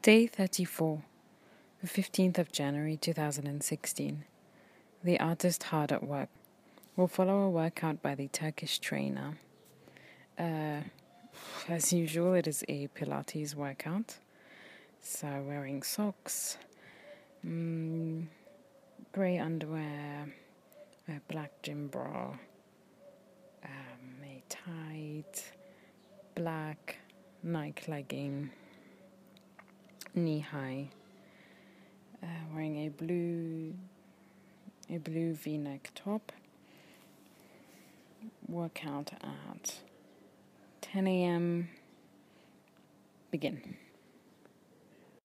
Day 34, the 15th of January 2016. The artist hard at work. We'll follow a workout by the Turkish trainer. Uh, as usual, it is a Pilates workout. So, wearing socks, mm, grey underwear, a black gym bra, um, a tight black Nike legging knee high, uh, wearing a blue a blue V-neck top. Workout at 10 a.m. Begin.